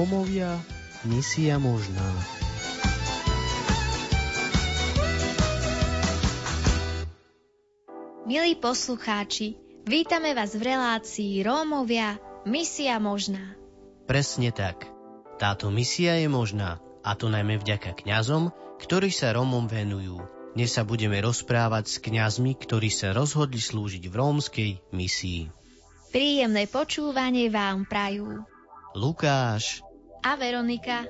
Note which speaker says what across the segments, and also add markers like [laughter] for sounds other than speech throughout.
Speaker 1: Rómovia, misia možná.
Speaker 2: Milí poslucháči, vítame vás v relácii Rómovia, misia možná.
Speaker 1: Presne tak. Táto misia je možná, a to najmä vďaka kňazom, ktorí sa Rómom venujú. Dnes sa budeme rozprávať s kňazmi, ktorí sa rozhodli slúžiť v rómskej misii.
Speaker 2: Príjemné počúvanie vám prajú
Speaker 1: Lukáš
Speaker 2: a Veronika.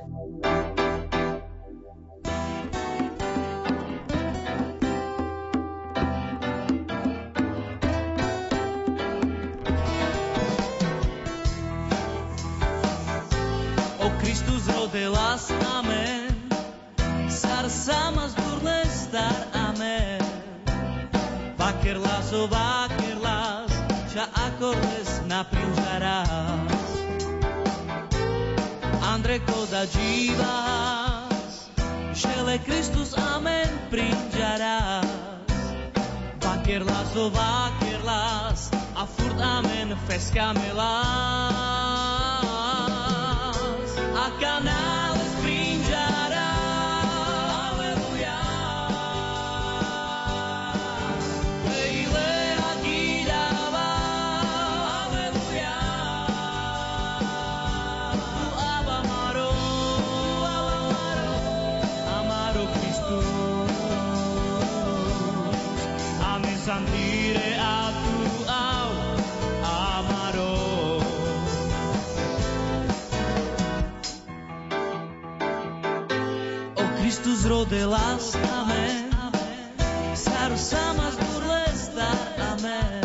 Speaker 3: O Kristus rodelas, amen. Sar samas burle star, amen. Vakerlas, o vakerlas, ča akordes naprinžarás. Andre koda divas, Shele Christus amen prinjarás. Vakerlas o vakerlas, a furt amen fescamelas. A canales O Christus rodelas, amen. Saru samas burles dar, amen.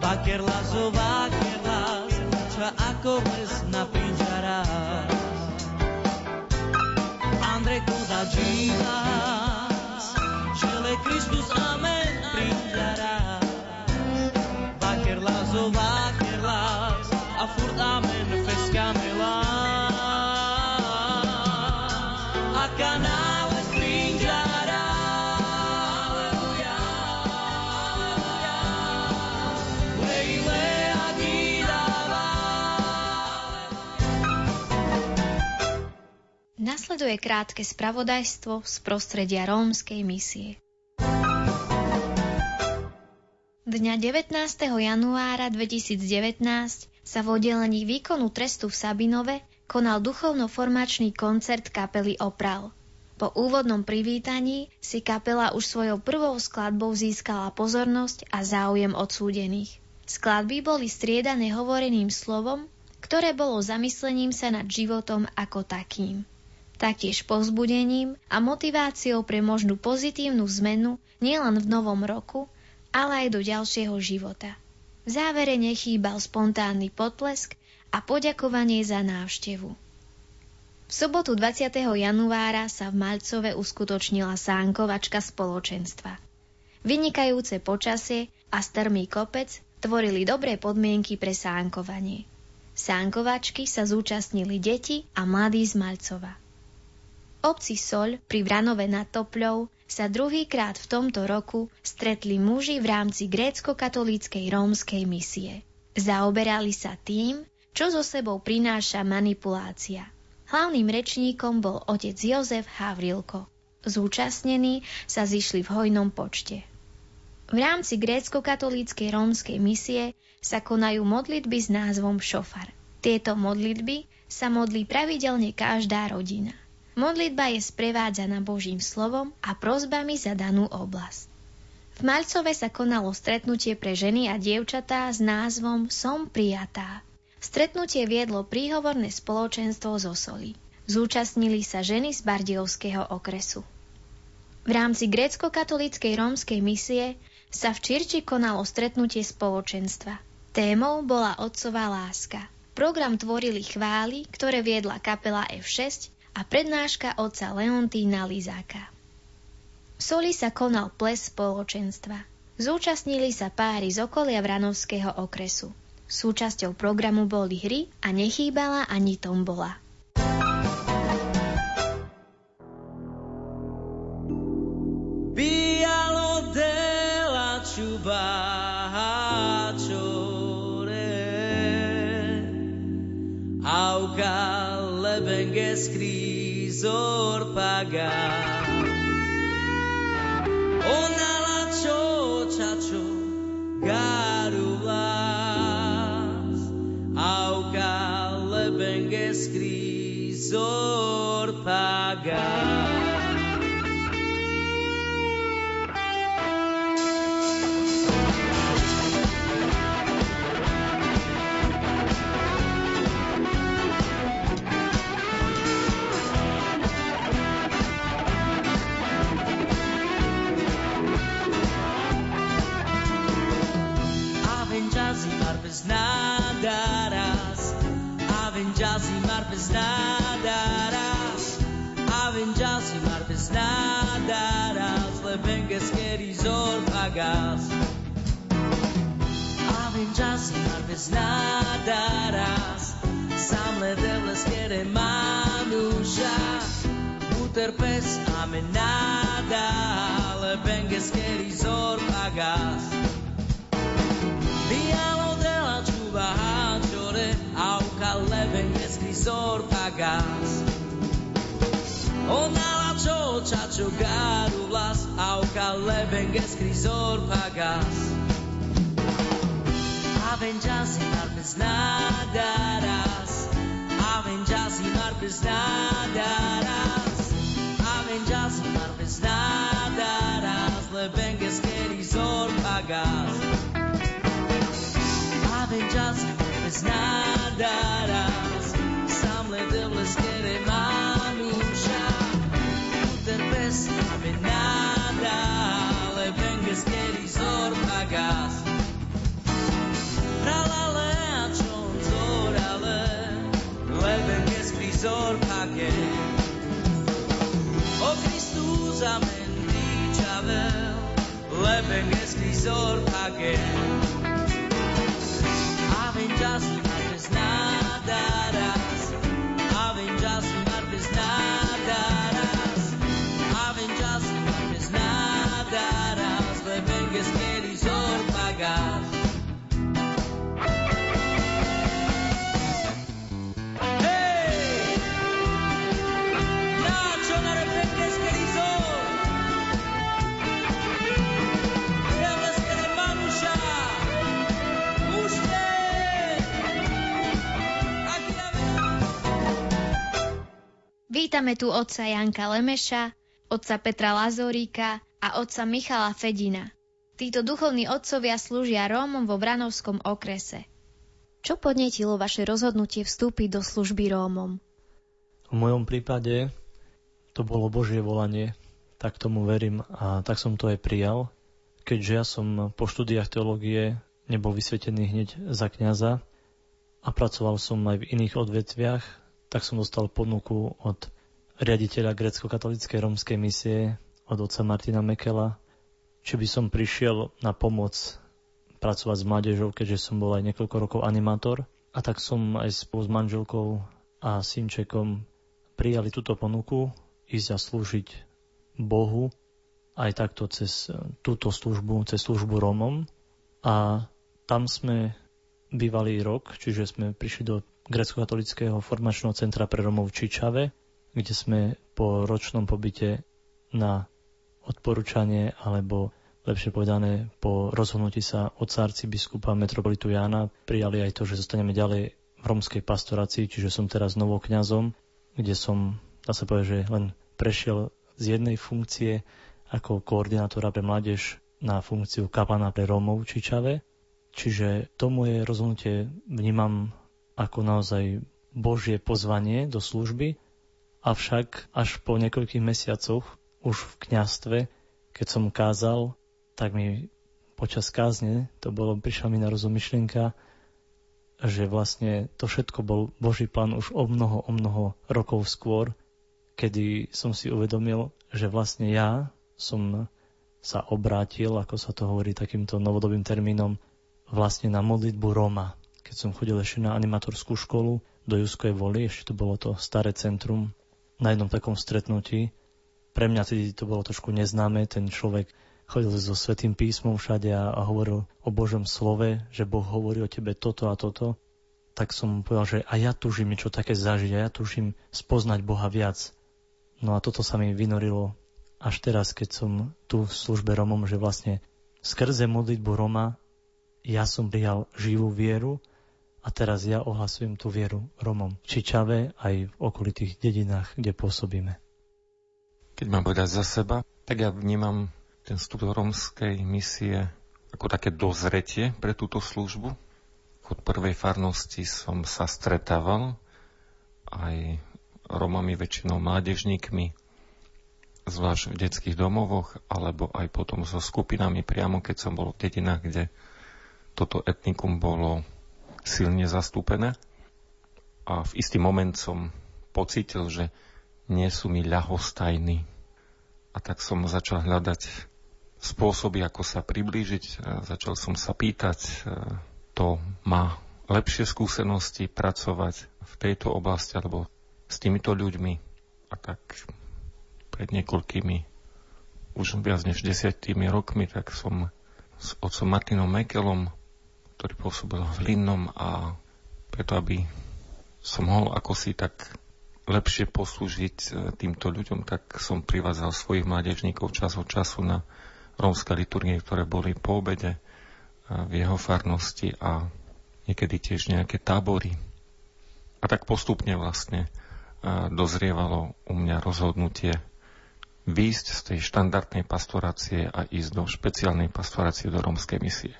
Speaker 3: Vakerlas, o vakerlas, ča ako mes napinžarás. Andre koda divas,
Speaker 2: Nasleduje krátke spravodajstvo z prostredia rómskej misie. Dňa 19. januára 2019 sa v oddelení výkonu trestu v Sabinove konal duchovno-formačný koncert kapely Opral. Po úvodnom privítaní si kapela už svojou prvou skladbou získala pozornosť a záujem odsúdených. Skladby boli striedané hovoreným slovom, ktoré bolo zamyslením sa nad životom ako takým. Taktiež povzbudením a motiváciou pre možnú pozitívnu zmenu nielen v novom roku, ale aj do ďalšieho života. V závere nechýbal spontánny potlesk a poďakovanie za návštevu. V sobotu 20. januára sa v Malcove uskutočnila sánkovačka spoločenstva. Vynikajúce počasie a strmý kopec tvorili dobré podmienky pre sánkovanie. Sánkovačky sa zúčastnili deti a mladí z Malcova. Obci Soľ pri Vranove nad Topľou sa druhýkrát v tomto roku stretli muži v rámci grécko-katolíckej rómskej misie. Zaoberali sa tým, čo so sebou prináša manipulácia. Hlavným rečníkom bol otec Jozef Havrilko. Zúčastnení sa zišli v hojnom počte. V rámci grécko-katolíckej rómskej misie sa konajú modlitby s názvom šofar. Tieto modlitby sa modlí pravidelne každá rodina. Modlitba je sprevádzaná Božím slovom a prozbami za danú oblasť. V Malcove sa konalo stretnutie pre ženy a dievčatá s názvom Som prijatá. Stretnutie viedlo príhovorné spoločenstvo zo Soli. Zúčastnili sa ženy z Bardiovského okresu. V rámci grécko-katolíckej rómskej misie sa v Čirči konalo stretnutie spoločenstva. Témou bola otcová láska. Program tvorili chvály, ktoré viedla kapela F6 a prednáška otca Leontína Lizáka. V Soli sa konal ples spoločenstva. Zúčastnili sa páry z okolia Vranovského okresu. Súčasťou programu boli hry a nechýbala ani tombola.
Speaker 3: Auga
Speaker 4: scrisor pagar. Mar bez nada raz. Sam le devles kere manusha. Uterpes amenada. Lebenges kerizor pagas. Dialo baciore au leven escrisor pagas Ona la cho chacho garulas au leven escrisor pagas Avenjas y marpes nadaras Avenjas y marpes nadaras Avenjas y marpes nadaras leven escrisor pagas avenjas bez nádaras, sam ledebles kere manusha, uterpes amenada, lebenges keri zor pagas. Prizor pake. O Christus amen dichavel, lebenges prizor pake. Avenjas
Speaker 2: Vítame tu otca Janka Lemeša, otca Petra Lazoríka a otca Michala Fedina. Títo duchovní otcovia slúžia Rómom vo Vranovskom okrese. Čo podnetilo vaše rozhodnutie vstúpiť do služby Rómom?
Speaker 5: V mojom prípade to bolo Božie volanie, tak tomu verím a tak som to aj prijal. Keďže ja som po štúdiách teológie nebol vysvetený hneď za kňaza a pracoval som aj v iných odvetviach, tak som dostal ponuku od riaditeľa grecko-katolíckej rómskej misie, od otca Martina Mekela, či by som prišiel na pomoc pracovať s mládežou, keďže som bol aj niekoľko rokov animátor. A tak som aj spolu s manželkou a synčekom prijali túto ponuku ísť a slúžiť Bohu aj takto cez túto službu, cez službu Rómom. A tam sme bývali rok, čiže sme prišli do grecko-katolického formačného centra pre Romov v Čičave, kde sme po ročnom pobyte na odporúčanie alebo lepšie povedané po rozhodnutí sa od biskupa metropolitu Jána prijali aj to, že zostaneme ďalej v romskej pastorácii, čiže som teraz novokňazom, kde som, dá sa povedať, že len prešiel z jednej funkcie ako koordinátora pre mládež na funkciu kapana pre Rómov v Čičave. Čiže to moje rozhodnutie vnímam ako naozaj Božie pozvanie do služby, avšak až po niekoľkých mesiacoch už v kňastve, keď som kázal, tak mi počas kázne, to bolo, prišla mi na rozumyšlienka, že vlastne to všetko bol Boží plán už o mnoho, o mnoho rokov skôr, kedy som si uvedomil, že vlastne ja som sa obrátil, ako sa to hovorí takýmto novodobým termínom, vlastne na modlitbu Roma. Keď som chodil ešte na animatorskú školu do Juskej voli, ešte to bolo to staré centrum, na jednom takom stretnutí. Pre mňa tedy to bolo trošku neznáme, ten človek chodil so svetým písmom všade a, a hovoril o Božom slove, že Boh hovorí o tebe toto a toto. tak som povedal, že a ja tužím niečo také zažiť, a ja tužím spoznať Boha viac. No a toto sa mi vynorilo až teraz, keď som tu v službe Romom, že vlastne skrze modlitbu Roma ja som prijal živú vieru a teraz ja ohlasujem tú vieru Romom v Čičave aj v okolitých dedinách, kde pôsobíme.
Speaker 6: Keď mám povedať za seba, tak ja vnímam ten vstup do romskej misie ako také dozretie pre túto službu. Od prvej farnosti som sa stretával aj Romami, väčšinou mládežníkmi, zvlášť v detských domovoch, alebo aj potom so skupinami priamo, keď som bol v dedinách, kde toto etnikum bolo silne zastúpené. A v istý moment som pocítil, že nie sú mi ľahostajní. A tak som začal hľadať spôsoby, ako sa priblížiť. Začal som sa pýtať, e, to má lepšie skúsenosti pracovať v tejto oblasti alebo s týmito ľuďmi. A tak pred niekoľkými, už viac než desiatými rokmi, tak som s otcom Martinom Mekelom, ktorý pôsobil v Linnom a preto, aby som mohol ako si tak lepšie poslúžiť e, týmto ľuďom, tak som privádzal svojich mládežníkov čas od času na rómske liturgie, ktoré boli po obede e, v jeho farnosti a niekedy tiež nejaké tábory. A tak postupne vlastne e, dozrievalo u mňa rozhodnutie výjsť z tej štandardnej pastorácie a ísť do špeciálnej pastorácie do rómskej misie?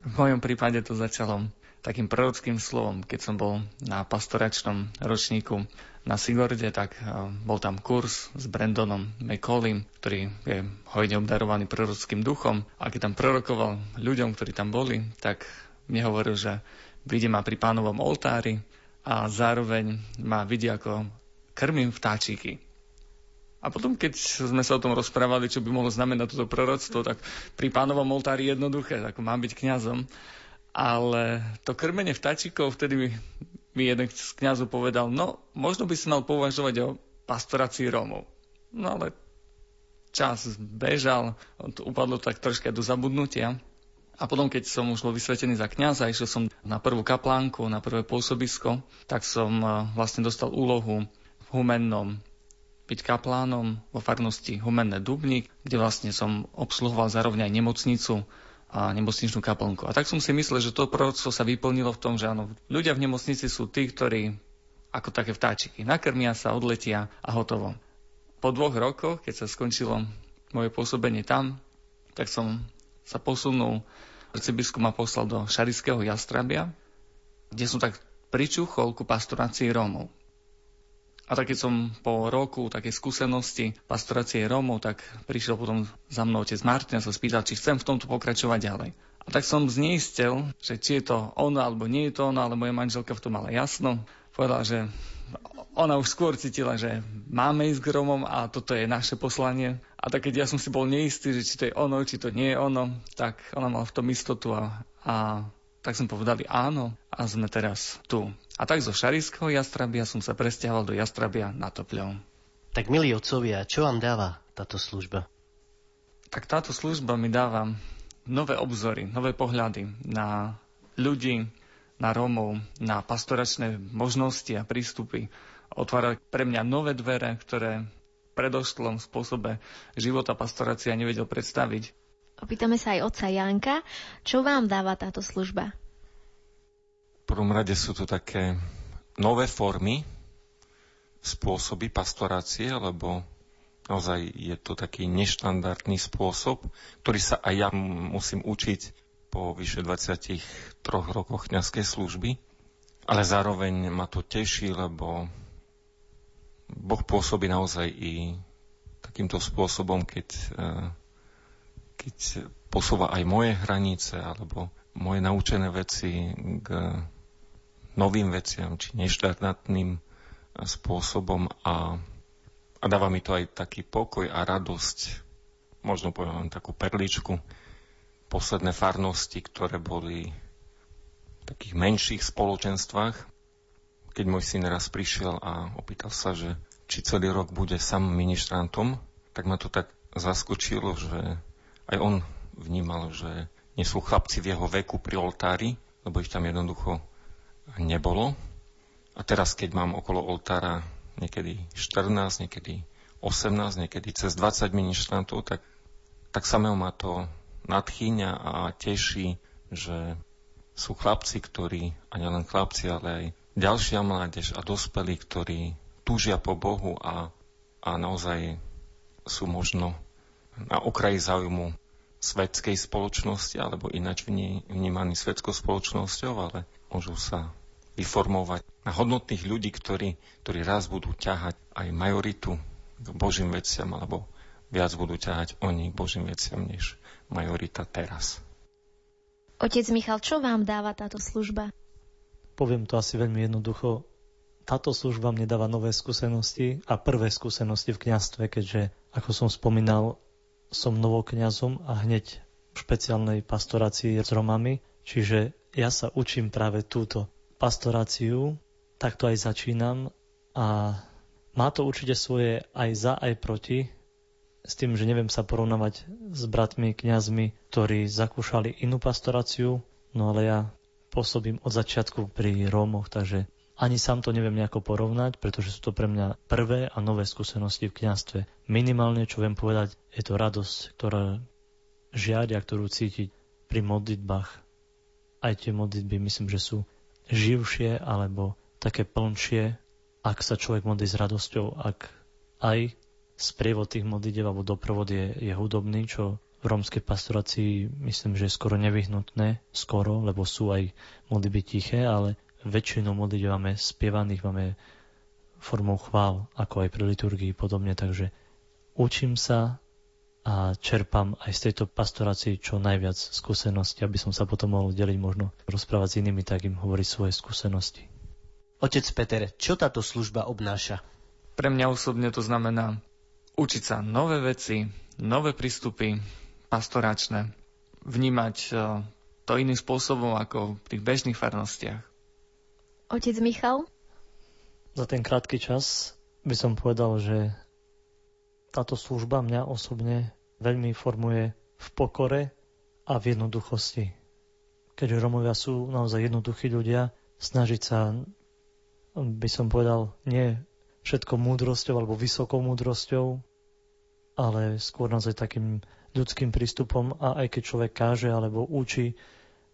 Speaker 7: V mojom prípade to začalo takým prorockým slovom. Keď som bol na pastoračnom ročníku na Sigorde, tak eh, bol tam kurz s Brandonom McCollim, ktorý je hojne obdarovaný prorockým duchom. A keď tam prorokoval ľuďom, ktorí tam boli, tak mi hovoril, že vidie ma pri pánovom oltári a zároveň ma vidí, ako krmím vtáčiky. A potom, keď sme sa o tom rozprávali, čo by mohlo znamenať toto proroctvo, tak pri pánovom oltári jednoduché, ako mám byť kňazom. Ale to krmenie vtáčikov, vtedy mi, mi jeden z kňazov povedal, no možno by si mal považovať o pastorácii Rómov. No ale čas bežal, upadlo tak troška do zabudnutia. A potom, keď som už bol vysvetený za kňaza, išiel som na prvú kaplánku, na prvé pôsobisko, tak som eh, vlastne dostal úlohu v humennom byť kaplánom vo farnosti Humenné Dubník, kde vlastne som obsluhoval zároveň aj nemocnicu a nemocničnú kaplnku. A tak som si myslel, že to proroctvo sa vyplnilo v tom, že áno, ľudia v nemocnici sú tí, ktorí ako také vtáčiky nakrmia sa, odletia a hotovo. Po dvoch rokoch, keď sa skončilo moje pôsobenie tam, tak som sa posunul, arcibiskup ma poslal do Šarického Jastrabia, kde som tak pričuchol ku pastorácii Rómov. A tak keď som po roku také skúsenosti pastorácie Rómov, tak prišiel potom za mnou otec Martin a sa spýtal, či chcem v tomto pokračovať ďalej. A tak som zneistel, že či je to ono alebo nie je to ono, ale moja manželka v tom mala jasno. Povedala, že ona už skôr cítila, že máme ísť k Rómom a toto je naše poslanie. A tak keď ja som si bol neistý, že či to je ono, či to nie je ono, tak ona mala v tom istotu a, a tak sme povedali áno a sme teraz tu. A tak zo Šarického Jastrabia som sa presťahoval do Jastrabia na Topľov.
Speaker 1: Tak milí otcovia, čo vám dáva táto služba?
Speaker 7: Tak táto služba mi dáva nové obzory, nové pohľady na ľudí, na Rómov, na pastoračné možnosti a prístupy. Otvára pre mňa nové dvere, ktoré v predošlom spôsobe života pastorácia nevedel predstaviť.
Speaker 2: Opýtame sa aj otca Janka, čo vám dáva táto služba?
Speaker 6: prvom rade sú to také nové formy, spôsoby pastorácie, lebo naozaj je to taký neštandardný spôsob, ktorý sa aj ja musím učiť po vyše 23 rokoch kniazkej služby. Ale zároveň ma to teší, lebo Boh pôsobí naozaj i takýmto spôsobom, keď, eh, keď posúva aj moje hranice alebo moje naučené veci k novým veciam, či neštandardným spôsobom a, a dáva mi to aj taký pokoj a radosť. Možno poviem len takú perličku. Posledné farnosti, ktoré boli v takých menších spoločenstvách, keď môj syn raz prišiel a opýtal sa, že či celý rok bude sám ministrantom, tak ma to tak zaskočilo, že aj on vnímal, že nie sú chlapci v jeho veku pri oltári, lebo ich tam jednoducho nebolo. A teraz, keď mám okolo oltára niekedy 14, niekedy 18, niekedy cez 20 ministrantov, tak, tak samého ma to nadchýňa a teší, že sú chlapci, ktorí, a nielen chlapci, ale aj ďalšia mládež a dospelí, ktorí túžia po Bohu a, a naozaj sú možno na okraji záujmu svetskej spoločnosti alebo ináč vnímaní svetskou spoločnosťou, ale môžu sa vyformovať na hodnotných ľudí, ktorí, ktorí raz budú ťahať aj majoritu k Božím veciam alebo viac budú ťahať oni k Božím veciam než majorita teraz.
Speaker 2: Otec Michal, čo vám dáva táto služba?
Speaker 5: Poviem to asi veľmi jednoducho. Táto služba mne dáva nové skúsenosti a prvé skúsenosti v kniastve, keďže, ako som spomínal, som novokňazom a hneď v špeciálnej pastorácii s Romami, čiže ja sa učím práve túto pastoráciu, takto aj začínam a má to určite svoje aj za, aj proti, s tým, že neviem sa porovnávať s bratmi, kňazmi, ktorí zakúšali inú pastoráciu, no ale ja pôsobím od začiatku pri Rómoch, takže ani sám to neviem nejako porovnať, pretože sú to pre mňa prvé a nové skúsenosti v kniastve. Minimálne, čo viem povedať, je to radosť, ktorá žiadia, ktorú cítiť pri modlitbách. Aj tie modlitby myslím, že sú živšie alebo také plnšie, ak sa človek modlí s radosťou, ak aj sprievod tých modlitev alebo doprovod je, je hudobný, čo v rómskej pastorácii myslím, že je skoro nevyhnutné, skoro, lebo sú aj modlitby tiché, ale väčšinu modlitev máme spievaných, máme formou chvál, ako aj pri liturgii podobne, takže učím sa a čerpám aj z tejto pastorácii čo najviac skúsenosti, aby som sa potom mohol deliť možno rozprávať s inými, tak im hovoriť svoje skúsenosti.
Speaker 1: Otec Peter, čo táto služba obnáša?
Speaker 7: Pre mňa osobne to znamená učiť sa nové veci, nové prístupy pastoračné, vnímať e, to iným spôsobom ako v tých bežných farnostiach.
Speaker 2: Otec Michal?
Speaker 5: Za ten krátky čas by som povedal, že táto služba mňa osobne veľmi formuje v pokore a v jednoduchosti. Keďže Romovia sú naozaj jednoduchí ľudia, snažiť sa, by som povedal, nie všetko múdrosťou alebo vysokou múdrosťou, ale skôr naozaj takým ľudským prístupom a aj keď človek káže alebo učí,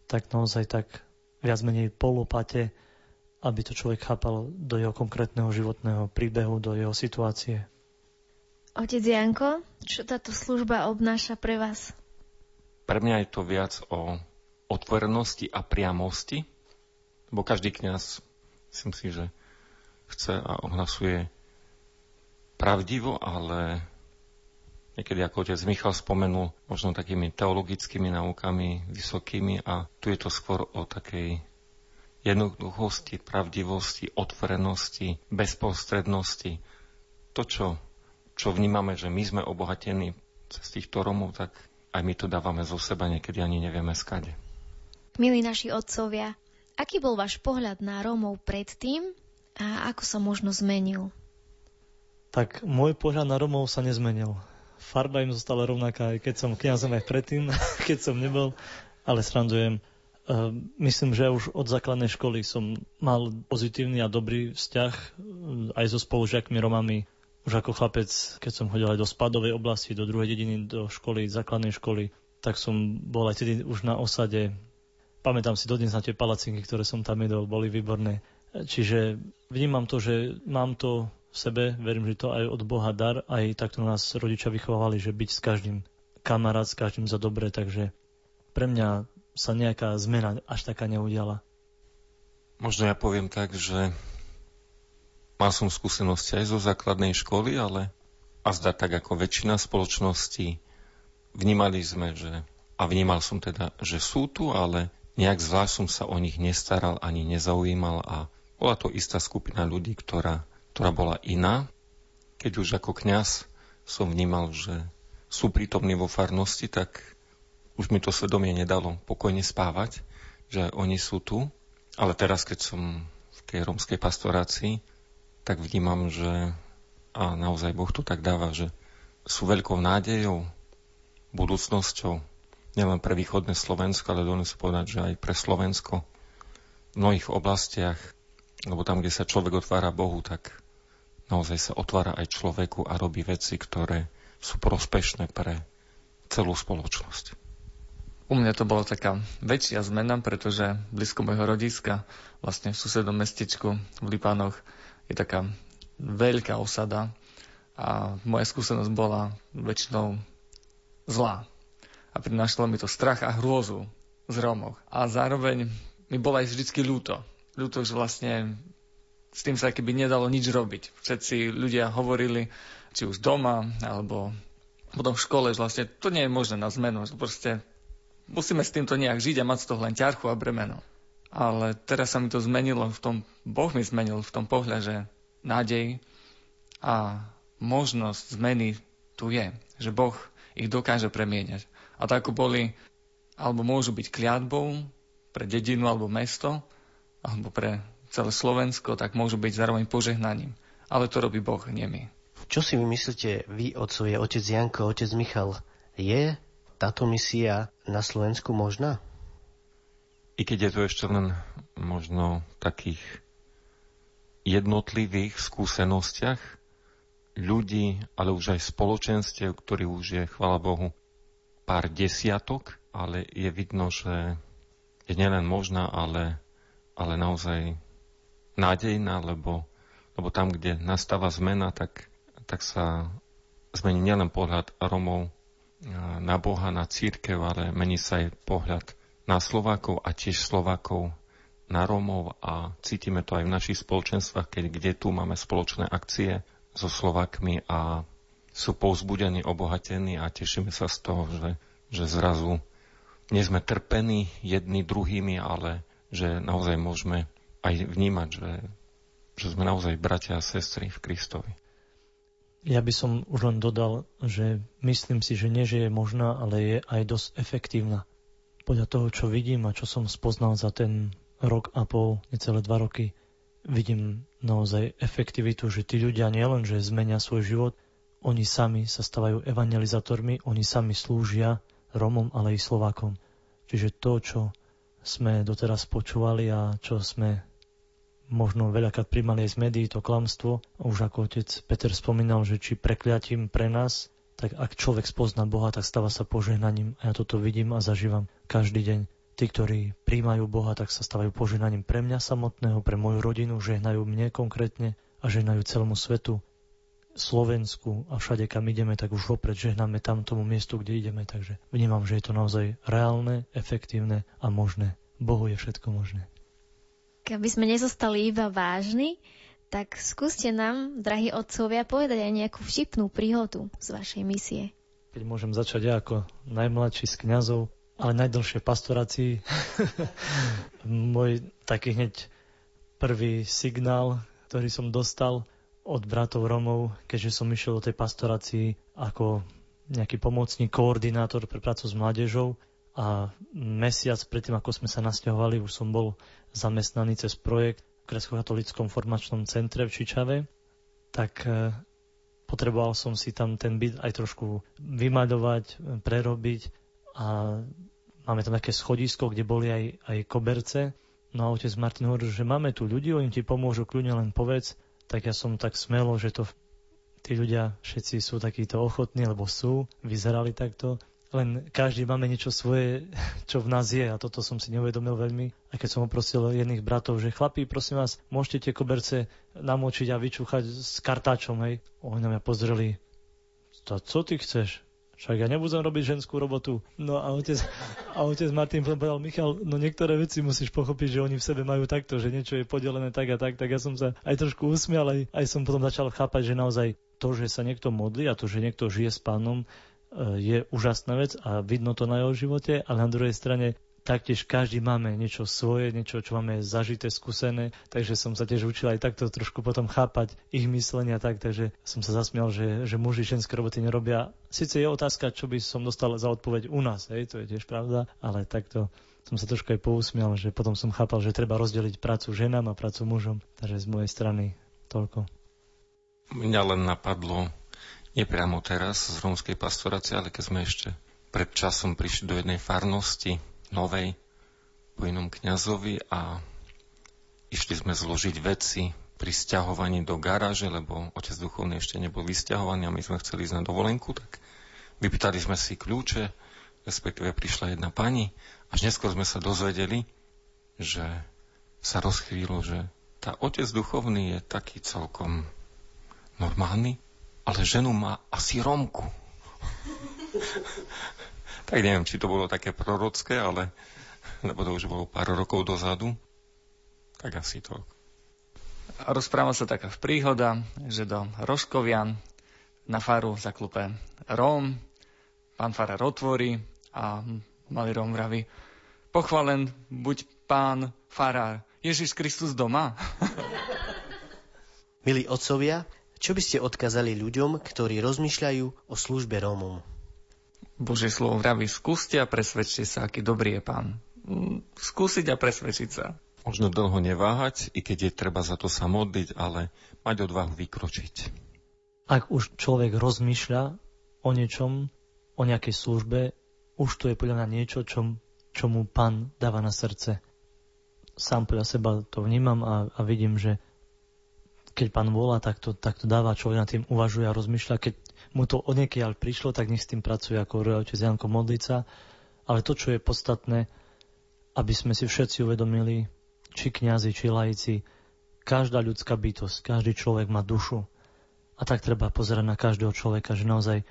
Speaker 5: tak naozaj tak viac menej polopate aby to človek chápal do jeho konkrétneho životného príbehu, do jeho situácie.
Speaker 2: Otec Janko, čo táto služba obnáša pre vás?
Speaker 6: Pre mňa je to viac o otvorenosti a priamosti, lebo každý kňaz, myslím si, že chce a ohlasuje pravdivo, ale niekedy ako otec Michal spomenul, možno takými teologickými naukami vysokými a tu je to skôr o takej jednoduchosti, pravdivosti, otvorenosti, bezprostrednosti. To, čo, čo vnímame, že my sme obohatení cez týchto Romov, tak aj my to dávame zo seba, niekedy ani nevieme skade.
Speaker 2: Milí naši otcovia, aký bol váš pohľad na Rómov predtým a ako sa možno zmenil?
Speaker 5: Tak môj pohľad na Rómov sa nezmenil. Farba im zostala rovnaká, aj keď som kniazom aj predtým, [laughs] keď som nebol, ale srandujem myslím, že už od základnej školy som mal pozitívny a dobrý vzťah ehm, aj so spolužiakmi Romami. Už ako chlapec, keď som chodil aj do spadovej oblasti, do druhej dediny, do školy, základnej školy, tak som bol aj tedy už na osade. Pamätám si dodnes na tie palacinky, ktoré som tam jedol, boli výborné. Čiže vnímam to, že mám to v sebe, verím, že to aj od Boha dar, aj takto nás rodičia vychovávali, že byť s každým kamarát, s každým za dobre, takže pre mňa sa nejaká zmena až taká neudiala?
Speaker 6: Možno ja poviem tak, že mal som skúsenosti aj zo základnej školy, ale a zdá tak ako väčšina spoločností vnímali sme, že a vnímal som teda, že sú tu, ale nejak zvlášť som sa o nich nestaral ani nezaujímal a bola to istá skupina ľudí, ktorá, ktorá bola iná. Keď už ako kňaz som vnímal, že sú prítomní vo farnosti, tak už mi to svedomie nedalo pokojne spávať, že oni sú tu. Ale teraz, keď som v tej rómskej pastorácii, tak vnímam, že a naozaj Boh to tak dáva, že sú veľkou nádejou, budúcnosťou, nielen pre východné Slovensko, ale dones povedať, že aj pre Slovensko. mnohých oblastiach, lebo tam, kde sa človek otvára Bohu, tak naozaj sa otvára aj človeku a robí veci, ktoré sú prospešné pre celú spoločnosť.
Speaker 7: U mňa to bola taká väčšia zmena, pretože blízko môjho rodiska, vlastne v susednom mestečku v Lipánoch, je taká veľká osada a moja skúsenosť bola väčšinou zlá. A prinášalo mi to strach a hrôzu z Rómov. A zároveň mi bolo aj vždycky ľúto. Ľúto, že vlastne s tým sa keby nedalo nič robiť. Všetci ľudia hovorili, či už doma, alebo potom v škole, že vlastne to nie je možné na zmenu. Proste musíme s týmto nejak žiť a mať z toho len ťarchu a bremeno. Ale teraz sa mi to zmenilo v tom, Boh mi zmenil v tom pohľade, že nádej a možnosť zmeny tu je. Že Boh ich dokáže premieňať. A tak boli, alebo môžu byť kliatbou pre dedinu alebo mesto, alebo pre celé Slovensko, tak môžu byť zároveň požehnaním. Ale to robí Boh, nie my.
Speaker 1: Čo si vy myslíte, vy, otcovia, otec Janko, otec Michal, je táto misia na Slovensku možná?
Speaker 6: I keď je to ešte len možno takých jednotlivých skúsenostiach ľudí, ale už aj spoločenstiev, ktorý už je, chvala Bohu, pár desiatok, ale je vidno, že je nielen možná, ale, ale naozaj nádejná, lebo, lebo tam, kde nastáva zmena, tak, tak sa zmení nielen pohľad Romov na Boha, na církev, ale mení sa aj pohľad na Slovákov a tiež Slovákov na Rómov a cítime to aj v našich spoločenstvách, keď kde tu máme spoločné akcie so Slovakmi a sú povzbudení, obohatení a tešíme sa z toho, že, že zrazu nie sme trpení jedni druhými, ale že naozaj môžeme aj vnímať, že, že sme naozaj bratia a sestry v Kristovi.
Speaker 5: Ja by som už len dodal, že myslím si, že nie, že je možná, ale je aj dosť efektívna. Podľa toho, čo vidím a čo som spoznal za ten rok a pol, necelé dva roky, vidím naozaj efektivitu, že tí ľudia nielen, že zmenia svoj život, oni sami sa stávajú evangelizátormi, oni sami slúžia Romom, ale i Slovákom. Čiže to, čo sme doteraz počúvali a čo sme možno veľakrát aj z médií to klamstvo. Už ako otec Peter spomínal, že či prekliatím pre nás, tak ak človek spozná Boha, tak stáva sa požehnaním. A ja toto vidím a zažívam každý deň. Tí, ktorí príjmajú Boha, tak sa stávajú požehnaním pre mňa samotného, pre moju rodinu, žehnajú mne konkrétne a žehnajú celému svetu. Slovensku a všade, kam ideme, tak už vopred žehnáme tam tomu miestu, kde ideme. Takže vnímam, že je to naozaj reálne, efektívne a možné. Bohu je všetko možné.
Speaker 2: Aby sme nezostali iba vážni, tak skúste nám, drahí otcovia, povedať aj nejakú vtipnú príhodu z vašej misie.
Speaker 5: Keď môžem začať ja ako najmladší z kňazov, ale najdlhšie pastorácii, [laughs] môj taký hneď prvý signál, ktorý som dostal od bratov Romov, keďže som išiel do tej pastorácii ako nejaký pomocný koordinátor pre prácu s mládežou a mesiac predtým, ako sme sa nasťahovali, už som bol zamestnaný cez projekt v grecko-katolickom formačnom centre v Čičave, tak e, potreboval som si tam ten byt aj trošku vymaľovať, prerobiť a máme tam také schodisko, kde boli aj, aj koberce. No a otec Martin hovoril, že máme tu ľudí, oni ti pomôžu, kľudne len povedz. Tak ja som tak smelo, že to tí ľudia všetci sú takíto ochotní, lebo sú, vyzerali takto len každý máme niečo svoje, [laughs] čo v nás je a toto som si neuvedomil veľmi. A keď som poprosil jedných bratov, že chlapí, prosím vás, môžete tie koberce namočiť a vyčúchať s kartáčom, hej. Oni na mňa pozreli, to co ty chceš? Však ja nebudem robiť ženskú robotu. No a otec, [laughs] a otec Martin povedal, Michal, no niektoré veci musíš pochopiť, že oni v sebe majú takto, že niečo je podelené tak a tak, tak ja som sa aj trošku usmial, aj, aj som potom začal chápať, že naozaj to, že sa niekto modlí a to, že niekto žije s pánom, je úžasná vec a vidno to na jeho živote, ale na druhej strane taktiež každý máme niečo svoje, niečo, čo máme zažité, skúsené, takže som sa tiež učil aj takto trošku potom chápať ich myslenia tak, takže som sa zasmial, že, že muži ženské roboty nerobia. Sice je otázka, čo by som dostal za odpoveď u nás, hej, to je tiež pravda, ale takto som sa trošku aj pousmial, že potom som chápal, že treba rozdeliť prácu ženám a prácu mužom, takže z mojej strany toľko.
Speaker 6: Mňa len napadlo, nepriamo teraz z rómskej pastorácie, ale keď sme ešte pred časom prišli do jednej farnosti, novej, po inom kňazovi a Išli sme zložiť veci pri stiahovaní do garáže, lebo otec duchovný ešte nebol vysťahovaný a my sme chceli ísť na dovolenku, tak vypýtali sme si kľúče, respektíve prišla jedna pani. Až neskôr sme sa dozvedeli, že sa rozchvílo, že tá otec duchovný je taký celkom normálny, ale ženu má asi Romku. tak neviem, či to bolo také prorocké, ale lebo to už bolo pár rokov dozadu. Tak asi to.
Speaker 7: A rozpráva sa taká v príhoda, že do Rožkovian na faru zaklupe Róm, pán farár otvorí a malý Róm vraví, pochvalen buď pán farár, Ježiš Kristus doma.
Speaker 1: Milí otcovia, čo by ste odkazali ľuďom, ktorí rozmýšľajú o službe Rómom?
Speaker 7: Božie slovo vraví, skúste a presvedčte sa, aký dobrý je pán. Mm, skúsiť a presvedčiť sa.
Speaker 6: Možno dlho neváhať, i keď je treba za to sa modliť, ale mať odvahu vykročiť.
Speaker 5: Ak už človek rozmýšľa o niečom, o nejakej službe, už to je podľa mňa niečo, čo, čo mu pán dáva na srdce sám podľa seba to vnímam a, a vidím, že keď pán volá, tak to, tak to dáva človek nad tým uvažuje a rozmýšľa. Keď mu to odniekiaľ prišlo, tak nech s tým pracuje ako hovorí otec Janko modlica. Ale to, čo je podstatné, aby sme si všetci uvedomili, či kňazi, či laici, každá ľudská bytosť, každý človek má dušu. A tak treba pozerať na každého človeka, že naozaj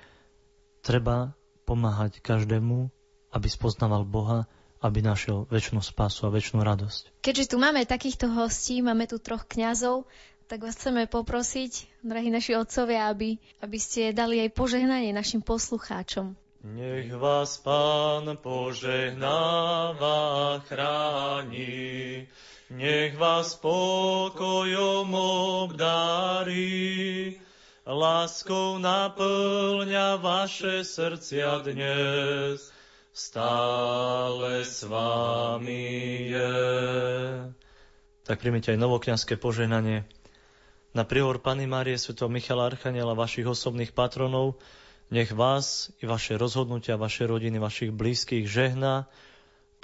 Speaker 5: treba pomáhať každému, aby spoznával Boha aby našiel väčšinu spásu a väčšinu radosť.
Speaker 2: Keďže tu máme takýchto hostí, máme tu troch kňazov, tak vás chceme poprosiť, drahí naši otcovia, aby, aby ste dali aj požehnanie našim poslucháčom.
Speaker 5: Nech vás Pán požehnáva, chráni, nech vás pokojom obdarí, láskou naplňa vaše srdcia dnes stále s vámi je. Tak príjmite aj novokňazské poženanie. Na prihor Pany Márie, Sv. Michala Archaniela, vašich osobných patronov, nech vás i vaše rozhodnutia, vaše rodiny, vašich blízkych žehná,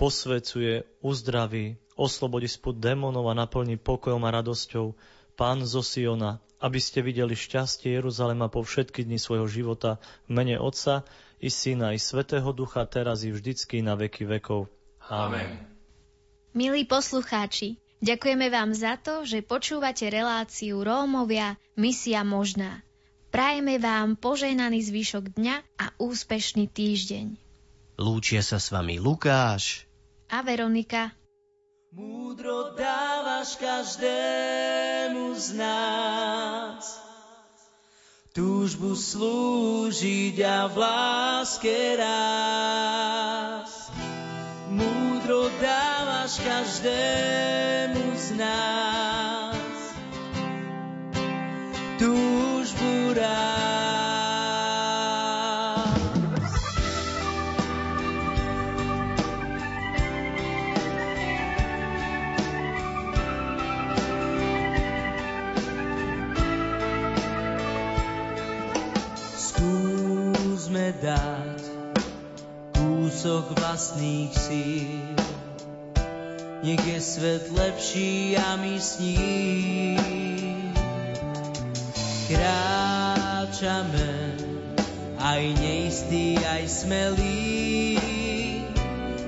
Speaker 5: posvecuje, uzdraví, oslobodí spod démonov a naplní pokojom a radosťou Pán zo Siona, aby ste videli šťastie Jeruzalema po všetky dni svojho života v mene Otca i Syna, i Svetého Ducha, teraz i vždycky na veky vekov. Amen.
Speaker 2: Milí poslucháči, ďakujeme vám za to, že počúvate reláciu Rómovia Misia možná. Prajeme vám požehnaný zvyšok dňa a úspešný týždeň.
Speaker 1: Lúčia sa s vami Lukáš
Speaker 2: a Veronika.
Speaker 4: Múdro dávaš každému z nás túžbu slúžiť a v láske rás. Dávaš každému z nás túžbu rás. dať kúsok vlastných síl. Nech je svet lepší a my s ním kráčame, aj neistý, aj smelý,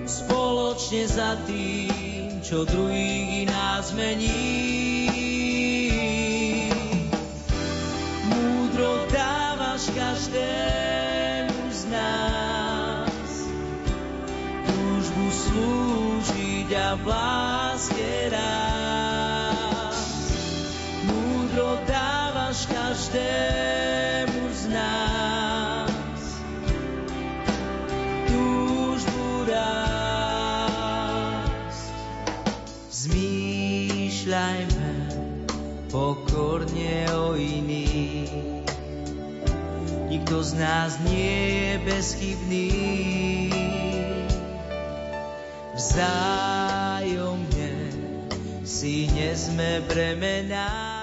Speaker 4: spoločne za tým, čo druhých nás mení. Múdro dávaš každé slúžiť a v láske rás. Múdro dávaš každému z nás túžbu rásť. Zmýšľajme pokorne o iných. Nikto z nás nie je bezchybný si nesme bremená.